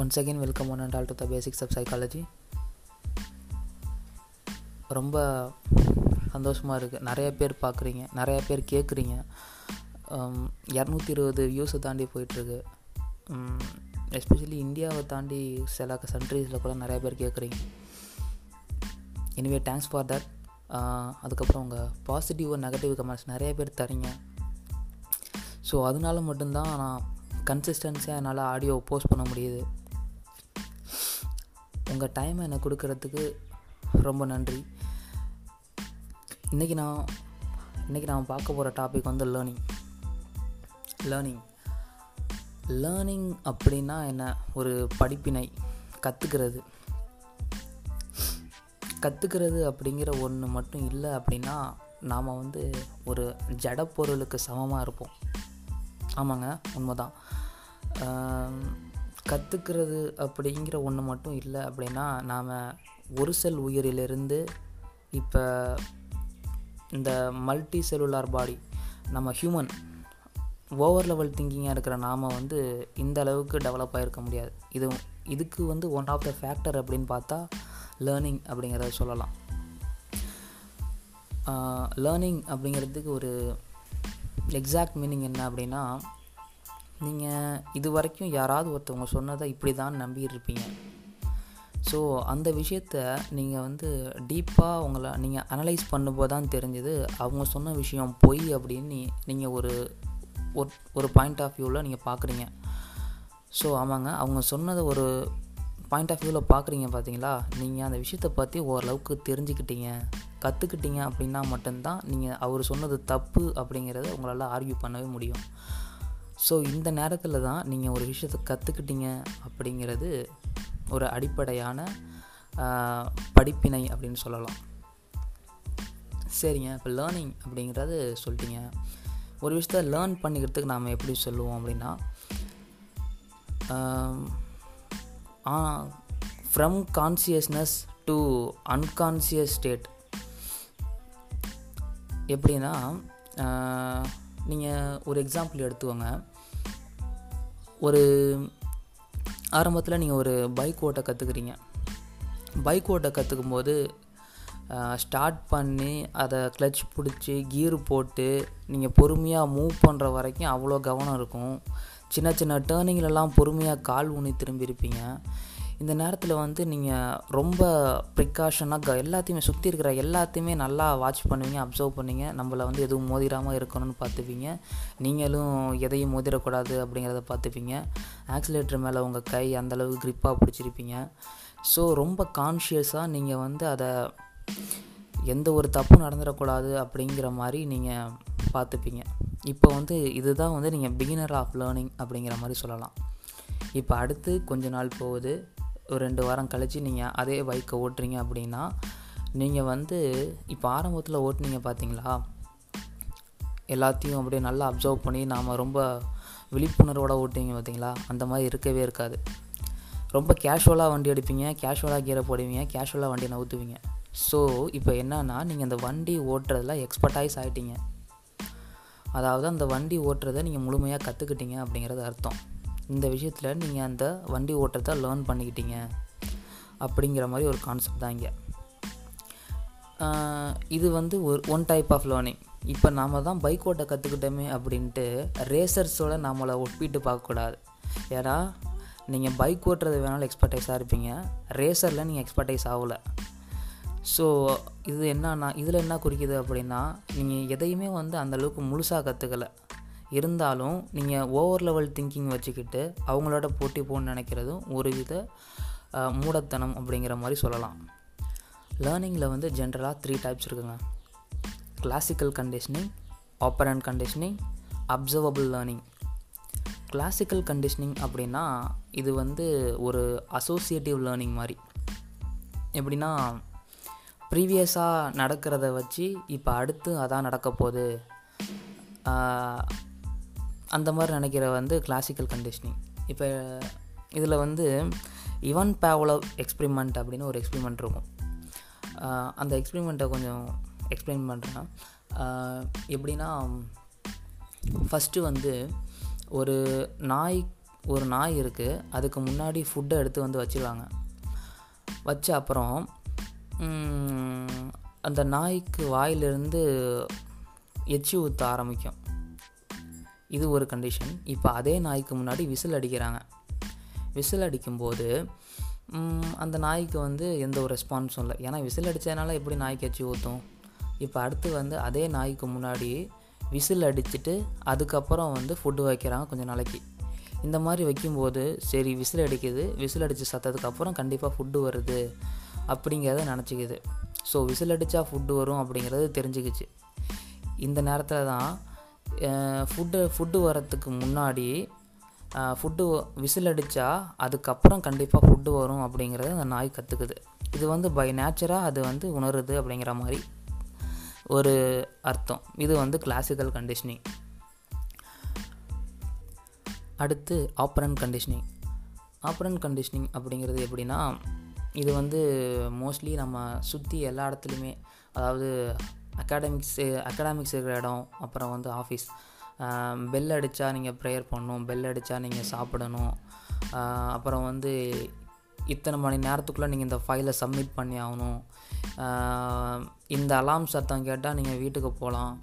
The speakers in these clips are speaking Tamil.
Once again welcome one and all to the basics of psychology ரொம்ப சந்தோஷமாக இருக்குது நிறைய பேர் பார்க்குறீங்க நிறைய பேர் கேட்குறீங்க um, இரநூத்தி இருபது வியூஸை தாண்டி போயிட்டுருக்கு. Um, எஸ்பெஷலி இந்தியாவை தாண்டி சில கண்ட்ரீஸில் கூட நிறைய பேர் கேட்குறீங்க எனிவே தேங்க்ஸ் ஃபார் தட் அதுக்கப்புறம் உங்கள் பாசிட்டிவ் நெகட்டிவ் கமெண்ட்ஸ் நிறைய பேர் தரீங்க. ஸோ அதனால மட்டும்தான் நான் கன்சிஸ்டன்ஸியாக என்னால் ஆடியோ போஸ்ட் பண்ண முடியுது. உங்கள் டைமை எனக்கு கொடுக்கறதுக்கு ரொம்ப நன்றி. இன்றைக்கி நான் இன்றைக்கி நான் பார்க்க போகிற டாபிக் வந்து லேர்னிங் லேர்னிங் லேர்னிங் அப்படின்னா என்ன? ஒரு படிப்பினை கற்றுக்கிறது கற்றுக்கிறது அப்படிங்கிற ஒன்று மட்டும் இல்லை அப்படின்னா நாம் வந்து ஒரு ஜடப்பொருளுக்கு சமமாக இருப்போம். ஆமாங்க உண்மைதான். கற்றுக்கிறது அப்படிங்கிற ஒன்று மட்டும் இல்லை அப்படின்னா நாம் ஒரு செல் உயிரிலிருந்து இப்போ இந்த மல்டி செல்லுலார் பாடி நம்ம ஹியூமன் ஓவர் லெவல் திங்கிங்காக இருக்கிற நாம் வந்து இந்த அளவுக்கு டெவலப் ஆகிருக்க முடியாது. இது இதுக்கு வந்து ஒன் ஆஃப் த ஃபேக்டர் அப்படின்னு பார்த்தா லேர்னிங் அப்படிங்கிறத சொல்லலாம். லேர்னிங் அப்படிங்கிறதுக்கு ஒரு எக்ஸாக்ட் மீனிங் என்ன அப்படின்னா நீங்கள் இது வரைக்கும் யாராவது ஒருத்தவங்க சொன்னதை இப்படி தான் நம்பியிருப்பீங்க. ஸோ அந்த விஷயத்த நீங்கள் வந்து டீப்பாக உங்களை நீங்கள் அனலைஸ் பண்ணும்போது தான் தெரிஞ்சது. அவங்க சொன்ன விஷயம் பொய் அப்படின்னு நீங்கள் ஒரு ஒரு பாயிண்ட் ஆஃப் வியூவில் நீங்கள் பார்க்குறீங்க ஸோ ஆமாங்க. அவங்க சொன்னதை ஒரு பாயிண்ட் ஆஃப் வியூவில் பார்க்குறீங்க பார்த்தீங்களா நீங்கள் அந்த விஷயத்தை பற்றி ஓரளவுக்கு தெரிஞ்சுக்கிட்டீங்க. கற்றுக்கிட்டீங்க அப்படின்னா மட்டும்தான் நீங்கள் அவர் சொன்னது தப்பு அப்படிங்கிறத உங்களால் ஆர்கியூ பண்ணவே முடியும். ஸோ இந்த நேரத்தில் தான் நீங்கள் ஒரு விஷயத்தை கற்றுக்கிட்டீங்க அப்படிங்கிறது ஒரு அடிப்படையான படிப்பினை அப்படின்னு சொல்லலாம். சரிங்க. இப்போ லேர்னிங் அப்படிங்கிறது சொல்லிட்டீங்க. ஒரு விஷயத்த லேர்ன் பண்ணிக்கிறதுக்கு நாம் எப்படி சொல்லுவோம் அப்படின்னா from consciousness to unconscious state எப்படின்னா நீங்கள் ஒரு எக்ஸாம்பிள் எடுத்துக்கோங்க. ஒரு ஆரம்பத்தில் நீங்கள் ஒரு பைக் ஓட்ட கற்றுக்குறீங்க பைக் ஓட்ட கற்றுக்கும் போது ஸ்டார்ட் பண்ணி அதை கிளச் பிடிச்சி கீர் போட்டு நீங்கள் பொறுமையாக மூவ் பண்ணுற வரைக்கும் அவ்வளோ கவனம் இருக்கும். சின்ன சின்ன டேர்னிங்லலாம் பொறுமையாக கால் ஊனி திரும்பியிருப்பீங்க இந்த நேரத்தில் வந்து நீங்கள் ரொம்ப ப்ரிகாஷனாக எல்லாத்தையுமே சுற்றி இருக்கிற எல்லாத்தையுமே நல்லா வாட்ச் பண்ணுவீங்க அப்சர்வ் பண்ணுவீங்க. நம்மளை வந்து எதுவும் மோதிராமல் இருக்கணும்னு பார்த்துப்பீங்க. நீங்களும் எதையும் மோதிடக்கூடாது அப்படிங்கிறத பார்த்துப்பீங்க. ஆக்சிலேட்டர் மேலே உங்கள் கை அந்தளவுக்கு க்ரிப்பாக பிடிச்சிருப்பீங்க. ஸோ ரொம்ப கான்ஷியஸாக நீங்கள் வந்து அதை எந்த ஒரு தப்பும் நடந்துடக்கூடாது அப்படிங்கிற மாதிரி நீங்கள் பார்த்துப்பீங்க. இப்போ வந்து இதுதான் வந்து நீங்கள் பிகினர் ஆஃப் லேர்னிங் அப்படிங்கிற மாதிரி சொல்லலாம். இப்போ அடுத்து கொஞ்ச நாள் போகுது. ஒரு ரெண்டு வாரம் கழித்து நீங்கள் அதே பைக்கை ஓட்டுறீங்க அப்படின்னா நீங்கள் வந்து இப்போ ஆரம்பத்தில் ஓட்டுனீங்க பார்த்தீங்களா எல்லாத்தையும் அப்படியே நல்லா அப்சர்வ் பண்ணி நாம் ரொம்ப விழிப்புணர்வோடு ஓட்டுவீங்க பார்த்தீங்களா அந்த மாதிரி இருக்கவே இருக்காது. ரொம்ப கேஷுவலாக வண்டி எடுப்பீங்க கேஷுவலாக கீரை போடுவீங்க கேஷுவலாக வண்டியை நவுத்துவீங்க. ஸோ இப்போ என்னன்னா நீங்கள் அந்த வண்டி ஓட்டுறதுல எக்ஸ்பர்டைஸ் ஆகிட்டீங்க அதாவது அந்த வண்டி ஓட்டுறதை நீங்கள் முழுமையாக கற்றுக்கிட்டீங்க அப்படிங்கிறது அர்த்தம். இந்த விஷயத்தில் நீங்கள் அந்த வண்டி ஓட்டத்தை லேர்ன் பண்ணிக்கிட்டீங்க அப்படிங்கிற மாதிரி ஒரு கான்செப்ட் தான் இங்கே. இது வந்து ஒரு ஒன் டைப் ஆஃப் லேர்னிங் இப்போ நாம் தான் பைக் ஓட்ட கற்றுக்கிட்டோமே அப்படின்ட்டு ரேசர்ஸோட நம்மளை ஒப்பிட்டு பார்க்கக்கூடாது ஏன்னா நீங்கள் பைக் ஓட்டுறது வேணாலும் எக்ஸ்பர்டைஸாக இருப்பீங்க. ரேசரில் நீங்கள் எக்ஸ்பர்டைஸ் ஆகலை. ஸோ இது என்னன்னா இதில் என்ன குறிக்குது அப்படின்னா நீங்கள் எதையுமே வந்து அந்தளவுக்கு முழுசாக கற்றுக்கலை இருந்தாலும் நீங்கள் ஓவர் லெவல் திங்கிங் வச்சுக்கிட்டு அவங்களோட போட்டி போகணுன்னு நினைக்கிறதும் ஒரு வித மூடத்தனம் அப்படிங்கிற மாதிரி சொல்லலாம். லேர்னிங்கில் வந்து ஜென்ரலாக த்ரீ டைப்ஸ் இருக்குங்க. Classical conditioning operant conditioning observable learning classical conditioning அப்படின்னா இது வந்து ஒரு அசோசியேட்டிவ் லேர்னிங் மாதிரி. எப்படின்னா ப்ரீவியஸாக நடக்கிறத வச்சு இப்போ அடுத்து அதான் நடக்க போகுது அந்த மாதிரி நினைக்கிற வந்து கிளாசிக்கல் கண்டிஷனிங் இப்போ இதில் வந்து இவன் பேவலவ் எக்ஸ்பிரிமெண்ட் அப்படின்னு ஒரு எக்ஸ்பிரிமெண்ட் இருக்கும். அந்த எக்ஸ்பிரிமெண்ட்டை கொஞ்சம் எக்ஸ்பிளைன் பண்ணுறேன் எப்படின்னா ஃபஸ்ட்டு வந்து ஒரு நாய் ஒரு நாய் இருக்குது அதுக்கு முன்னாடி ஃபுட்டை எடுத்து வந்து வச்சிருவாங்க. வச்ச அப்புறம் அந்த நாய்க்கு வாயிலிருந்து எச்சி ஊற்ற ஆரம்பிக்கும். இது ஒரு கண்டிஷன் இப்போ அதே நாய்க்கு முன்னாடி விசில் அடிக்கிறாங்க. விசில் அடிக்கும்போது அந்த நாய்க்கு வந்து எந்த ஒரு ரெஸ்பான்ஸும் இல்லை. ஏன்னா விசில் அடித்ததுனால எப்படி நாய்க்கு எச்சி ஊற்றும் இப்போ அடுத்து வந்து அதே நாய்க்கு முன்னாடி விசில் அடிச்சுட்டு அதுக்கப்புறம் வந்து ஃபுட்டு வைக்கிறாங்க கொஞ்சம் நாளைக்கு. இந்த மாதிரி வைக்கும்போது சரி விசில் அடிக்குது. விசில் அடித்து சத்ததுக்கு அப்புறம் கண்டிப்பாக ஃபுட்டு வருது அப்படிங்கிறத நினச்சிக்குது. ஸோ விசில் அடித்தா ஃபுட்டு வரும் அப்படிங்கிறது தெரிஞ்சுக்கிச்சு. இந்த நேரத்தில் தான் ஃபுட்டு ஃபுட்டு வரத்துக்கு முன்னாடி ஃபுட்டு விசில் அடித்தா அதுக்கப்புறம் கண்டிப்பாக ஃபுட்டு வரும் அப்படிங்கிறத அந்த நாய் கற்றுக்குது இது வந்து பை நேச்சராக அது வந்து உணருது அப்படிங்கிற மாதிரி ஒரு அர்த்தம். இது வந்து கிளாசிக்கல் கண்டிஷனிங் அடுத்து ஆப்ரன் கண்டிஷனிங் ஆப்ரன் கண்டிஷனிங் அப்படிங்கிறது எப்படின்னா இது வந்து மோஸ்ட்லி நம்ம சுற்றி எல்லா இடத்துலையுமே அதாவது அகாடமிக்ஸ் அகாடமிக்ஸ் இருக்கிற இடம் அப்புறம் வந்து ஆஃபீஸ் பெல் அடித்தா நீங்கள் ப்ரேயர் பண்ணணும் பெல் அடித்தா நீங்கள் சாப்பிடணும். அப்புறம் வந்து இத்தனை மணி நேரத்துக்குள்ளே நீங்கள் இந்த ஃபைலை சப்மிட் பண்ணி ஆகணும். இந்த அலாம் சத்தம் கேட்டால் நீங்கள் வீட்டுக்கு போகலாம்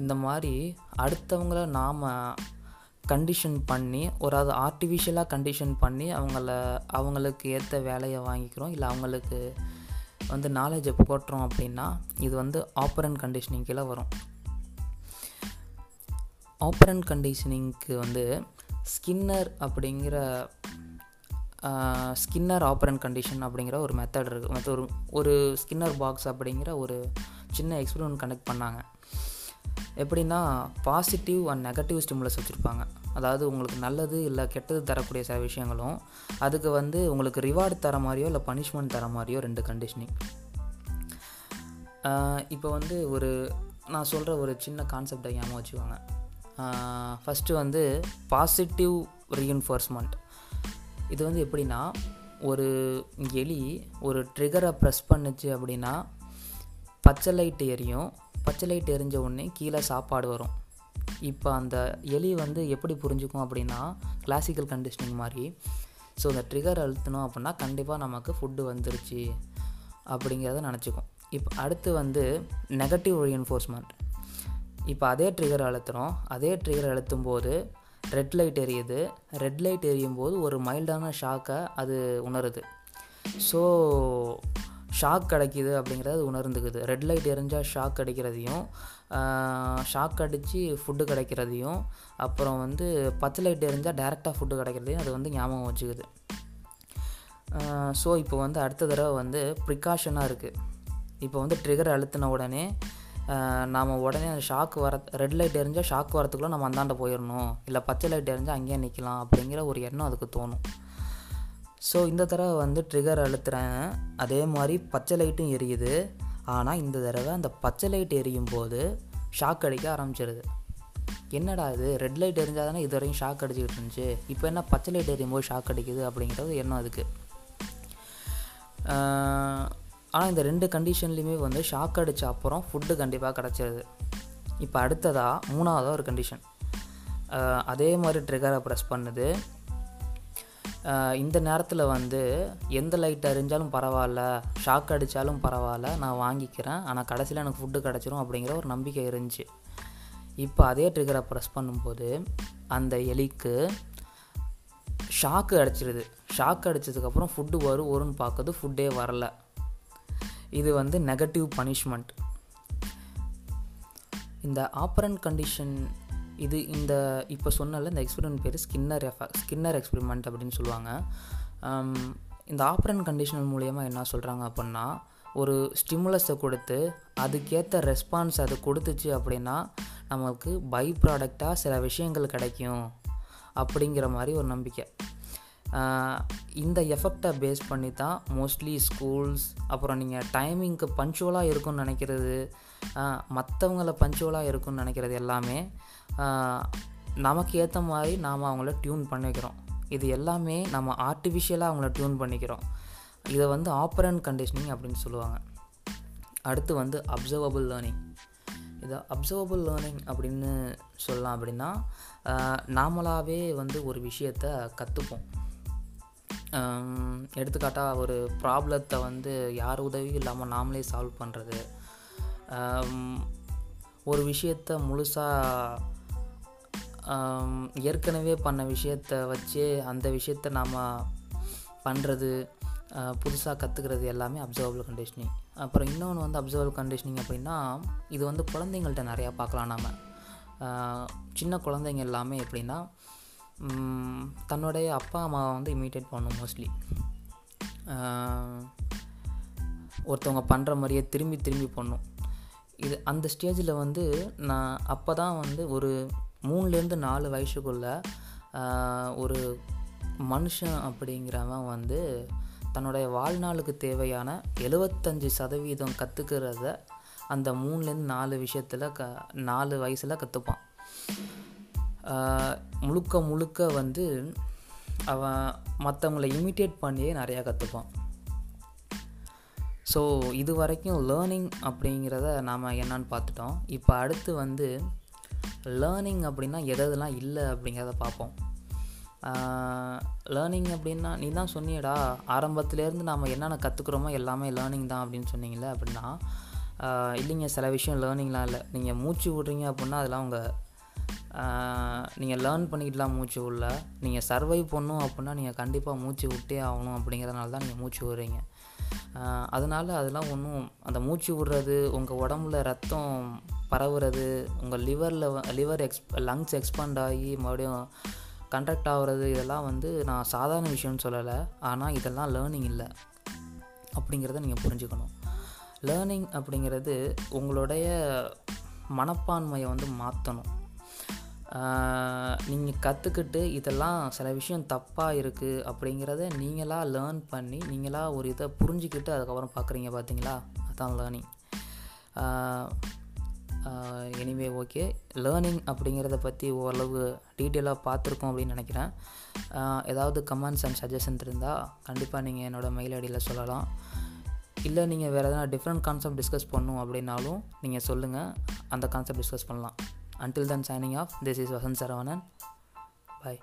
இந்த மாதிரி அடுத்தவங்கள நாம் கண்டிஷன் பண்ணி ஒரு அது ஆர்டிஃபிஷியலாக கண்டிஷன் பண்ணி அவங்கள அவங்களுக்கு ஏற்ற வேலையை வாங்கிக்கிறோம். இல்லை அவங்களுக்கு வந்து நாலேஜை புகட்டுறோம் அப்படின்னா இது வந்து ஆப்பரன் கண்டிஷனிங் கீழே வரும். ஆப்பரன் கண்டிஷனிங்க்கு வந்து ஸ்கின்னர் அப்படிங்கிற ஸ்கின்னர் ஆப்பரன் கண்டிஷன் அப்படிங்கிற ஒரு மெத்தட் இருக்குது மற்ற ஒரு ஒரு ஸ்கின்னர் பாக்ஸ் அப்படிங்கிற ஒரு சின்ன எக்ஸ்பிரிமெண்ட் கனெக்ட் பண்ணாங்க. எப்படின்னா பாசிட்டிவ் அண்ட் நெகட்டிவ் ஸ்டிமுலஸ் வச்சுருப்பாங்க. அதாவது உங்களுக்கு நல்லது இல்லை கெட்டது தரக்கூடிய சில விஷயங்களும் அதுக்கு வந்து உங்களுக்கு ரிவார்டு தர மாதிரியோ இல்லை பனிஷ்மெண்ட் தர மாதிரியோ ரெண்டு கண்டிஷனிங் இப்போ வந்து ஒரு நான் சொல்கிற ஒரு சின்ன கான்செப்டை ஞாபகம் வச்சுக்கோங்க. ஃபஸ்ட்டு வந்து பாசிட்டிவ் ரீஎன்ஃபோர்ஸ்மெண்ட் இது வந்து எப்படின்னா ஒரு எலி ஒரு ட்ரிகரை ப்ரெஸ் பண்ணுச்சு அப்படின்னா பச்சை லைட் எரியும். பச்சை லைட் எரிஞ்ச உடனே கீழே சாப்பாடு வரும். இப்போ அந்த எலி வந்து எப்படி புரிஞ்சுக்கும் அப்படின்னா கிளாசிக்கல் கண்டிஷனிங் மாதிரி. ஸோ அந்த ட்ரிகர் அழுத்தணும் அப்படின்னா கண்டிப்பாக நமக்கு ஃபுட்டு வந்துருச்சு அப்படிங்கிறத நினச்சிக்கும். இப்போ அடுத்து வந்து நெகட்டிவ் ரீஎன்ஃபோர்ஸ்மெண்ட் இப்போ அதே ட்ரிகர் அழுத்துகிறோம் அதே ட்ரிகர் அழுத்தும் போது ரெட் லைட் எரியுது. ரெட் லைட் எரியும் போது ஒரு மைல்டான ஷாக்கை அது உணருது. ஸோ ஷாக் கிடைக்கிது அப்படிங்கிறது உணர்ந்துக்குது. ரெட் லைட் எரிஞ்சால் ஷாக் கிடைக்கிறதையும் ஷாக் அடித்து ஃபுட்டு கிடைக்கிறதையும் அப்புறம் வந்து பச்சை லைட் எரிஞ்சால் டேரெக்டாக ஃபுட்டு கிடைக்கிறதையும் அது வந்து ஞாபகம் வச்சுக்குது. ஸோ இப்போ வந்து அடுத்த தடவை வந்து ப்ரிகாஷனாக இருக்குது இப்போ வந்து ட்ரிகர் அழுத்தின உடனே நாம் உடனே அந்த ஷாக் வர ரெட் லைட் எரிஞ்சால் ஷாக் வரத்துக்குள்ளே நம்ம அந்தாண்ட போயிடணும் இல்லை பச்சை லைட் எரிஞ்சால் அங்கேயே நிற்கலாம் அப்படிங்கிற ஒரு எண்ணம் அதுக்கு தோணும். ஸோ இந்த தடவை வந்து ட்ரிகர் அழுத்துறேன். அதே மாதிரி பச்சை லைட்டும் எரியுது. ஆனால் இந்த தடவை அந்த பச்சை லைட் எரியும் போது ஷாக் அடிக்க ஆரம்பிச்சிருது. என்னடா இது? ரெட் லைட் எரிஞ்சால் தானே இது வரையும் ஷாக் அடிச்சுக்கிட்டு இருந்துச்சு. இப்போ என்ன பச்சை லைட் எரியும் போது ஷாக் அடிக்குது அப்படிங்கிறது எண்ணம் அதுக்கு. ஆனால் இந்த ரெண்டு கண்டிஷன்லேயுமே வந்து ஷாக் அடித்த அப்புறம் ஃபுட்டு கண்டிப்பாக கிடச்சிருது. இப்போ அடுத்ததாக மூணாவதாக ஒரு கண்டிஷன் அதே மாதிரி ட்ரிகரை ப்ரெஸ் பண்ணுது. இந்த நேரத்தில் வந்து எந்த லைட் அறிஞ்சாலும் பரவாயில்ல ஷாக் அடித்தாலும் பரவாயில்ல நான் வாங்கிக்கிறேன். ஆனால் கடைசியில் எனக்கு ஃபுட்டு கிடச்சிரும் அப்படிங்கிற ஒரு நம்பிக்கை இருந்துச்சு. இப்போ அதே ட்ரிகரை ப்ரெஸ் பண்ணும்போது அந்த எலிக்கு ஷாக்கு அடிச்சிருது. ஷாக் அடித்ததுக்கப்புறம் ஃபுட்டு வரும் வரும்னு பார்க்குறது ஃபுட்டே வரல. இது வந்து நெகட்டிவ் பனிஷ்மெண்ட் இந்த ஆப்பரண்ட் கண்டிஷன் இது இந்த இப்போ சொன்னல இந்த எக்ஸ்பெரிமெண்ட் பேர் ஸ்கின்னர் எஃப ஸ்கின்னர் எக்ஸ்பெரிமெண்ட் அப்படின்னு சொல்லுவாங்க. இந்த ஆப்ரன் கண்டிஷனல் மூலயமா என்ன சொல்கிறாங்க அப்படின்னா ஒரு ஸ்டிமுலஸை கொடுத்து அதுக்கேற்ற ரெஸ்பான்ஸ் அது கொடுத்துச்சு அப்படின்னா நமக்கு பை ப்ராடக்டாக சில விஷயங்கள் கிடைக்கும் அப்படிங்கிற மாதிரி ஒரு நம்பிக்கை. இந்த எஃபெக்டை பேஸ் பண்ணி தான் மோஸ்ட்லி ஸ்கூல்ஸ் அப்புறம் நீங்கள் டைமிங்க்கு பஞ்சுவலாக இருக்கும்னு நினைக்கிறது மற்றவங்கள பஞ்சுவலாக இருக்கும்னு நினைக்கிறது எல்லாமே நமக்கு ஏற்ற மாதிரி நாம் அவங்கள டியூன் பண்ணிக்கிறோம். இது எல்லாமே நம்ம ஆர்டிஃபிஷியலாக அவங்கள டியூன் பண்ணிக்கிறோம். இதை வந்து ஆப்பரண்ட் கண்டிஷனிங் அப்படின்னு சொல்லுவாங்க. அடுத்து வந்து அப்சர்வபிள் லேர்னிங் இதை அப்சர்வபிள் லேர்னிங் அப்படின்னு சொல்லலாம் அப்படின்னா நாமளாகவே வந்து ஒரு விஷயத்த கற்றுப்போம் எடுத்துக்காட்டாக ஒரு ப்ராப்ளத்தை வந்து யார் உதவியும் இல்லாமல் நாமளே சால்வ் பண்ணுறது ஒரு விஷயத்த முழுசாக ஏற்கனவே பண்ண விஷயத்த வச்சு அந்த விஷயத்த நாம் பண்ணுறது புதுசாக கற்றுக்கிறது எல்லாமே அப்சர்வபிள் கண்டிஷனிங். அப்புறம் இன்னொன்று வந்து அப்சர்வபிள் கண்டிஷனிங் அப்படின்னா இது வந்து குழந்தைங்கள்ட்ட நிறையா பார்க்கலாம் நாம். சின்ன குழந்தைங்க எல்லாமே எப்படின்னா தன்னுடைய அப்பா அம்மாவை வந்து இமிட்டேட் பண்ணும் மோஸ்ட்லி. ஒருத்தவங்க பண்ணுற மாதிரியே திரும்பி திரும்பி பண்ணும். இது அந்த ஸ்டேஜில் வந்து நான் அப்போ தான் வந்து ஒரு மூணுலேருந்து நாலு வயசுக்குள்ளே ஒரு மனுஷன் அப்படிங்கிறவன் வந்து தன்னுடைய வாழ்நாளுக்கு தேவையான எழுபத்தஞ்சி சதவீதம் கற்றுக்கிறத அந்த மூணுலேருந்து நாலு விஷயத்தில் க நாலு வயசில் கற்றுப்பான் முழுக்க முழுக்க வந்து அவன் மற்றவங்கள இமிட்டேட் பண்ணியே நிறையா கற்றுப்பான் ஸோ இது வரைக்கும் லேர்னிங் அப்படிங்கிறத நாம் என்னன்னு பார்த்துட்டோம். இப்போ அடுத்து வந்து லேர்னிங் அப்படின்னா எதெல்லாம் இல்லை அப்படிங்கிறத பார்ப்போம். லேர்னிங் அப்படின்னா நீ தான் சொன்னியடா ஆரம்பத்துலேருந்து நாம் என்னென்ன கற்றுக்குறோமோ எல்லாமே லேர்னிங் தான் அப்படின்னு சொன்னீங்களே அப்படின்னா இல்லைங்க சில விஷயம் லேர்னிங்லாம் இல்லை. நீங்கள் மூச்சு விட்றீங்க அப்படின்னா அதெல்லாம் உங்கள் நீங்கள் லேர்ன் பண்ணிக்கிட்டலாம் மூச்சு விடல நீங்கள் சர்வை பண்ணும் அப்படின்னா நீங்கள் கண்டிப்பாக மூச்சு விட்டே ஆகணும் அப்படிங்கிறதுனால தான் நீங்கள் மூச்சு விடுறீங்க. அதனால் அதெல்லாம் ஒன்றும் அந்த மூச்சு விடுறது உங்கள் உடம்புல ரத்தம் பரவுறது உங்கள் லிவரில் லிவர் எக்ஸ் லங்ஸ் எக்ஸ்பேண்ட் ஆகி மறுபடியும் கண்ட்ராக்ட் ஆகுறது இதெல்லாம் வந்து நான் சாதாரண விஷயம்னு சொல்லலை. ஆனால் இதெல்லாம் லேர்னிங் இல்லை. அப்படிங்கிறத நீங்கள் புரிஞ்சுக்கணும். லேர்னிங் அப்படிங்கிறது உங்களுடைய மனப்பான்மையை வந்து மாற்றணும் நீங்கள் கற்றுக்கிட்டு இதெல்லாம் சில விஷயம் தப்பாக இருக்குது அப்படிங்கிறத நீங்களாக லேர்ன் பண்ணி நீங்களாக ஒரு இதை புரிஞ்சிக்கிட்டு அதுக்கப்புறம் பார்க்குறீங்க பார்த்தீங்களா அதுதான் லேர்னிங் எனிவே ஓகே லேர்னிங் அப்படிங்கிறத பற்றி ஓரளவு டீட்டெயிலாக பார்த்துருக்கோம் அப்படின்னு நினைக்கிறேன். ஏதாவது கமெண்ட்ஸ் அண்ட் சஜஷன் இருந்தால் கண்டிப்பாக நீங்கள் என்னோடய மெயில் ஐடியில் சொல்லலாம். இல்லை நீங்கள் வேறு எதனா டிஃப்ரெண்ட் கான்செப்ட் டிஸ்கஸ் பண்ணும் அப்படின்னாலும் நீங்கள் சொல்லுங்கள் அந்த கான்செப்ட் டிஸ்கஸ் பண்ணலாம். Until then signing off. This is vasan saravanan bye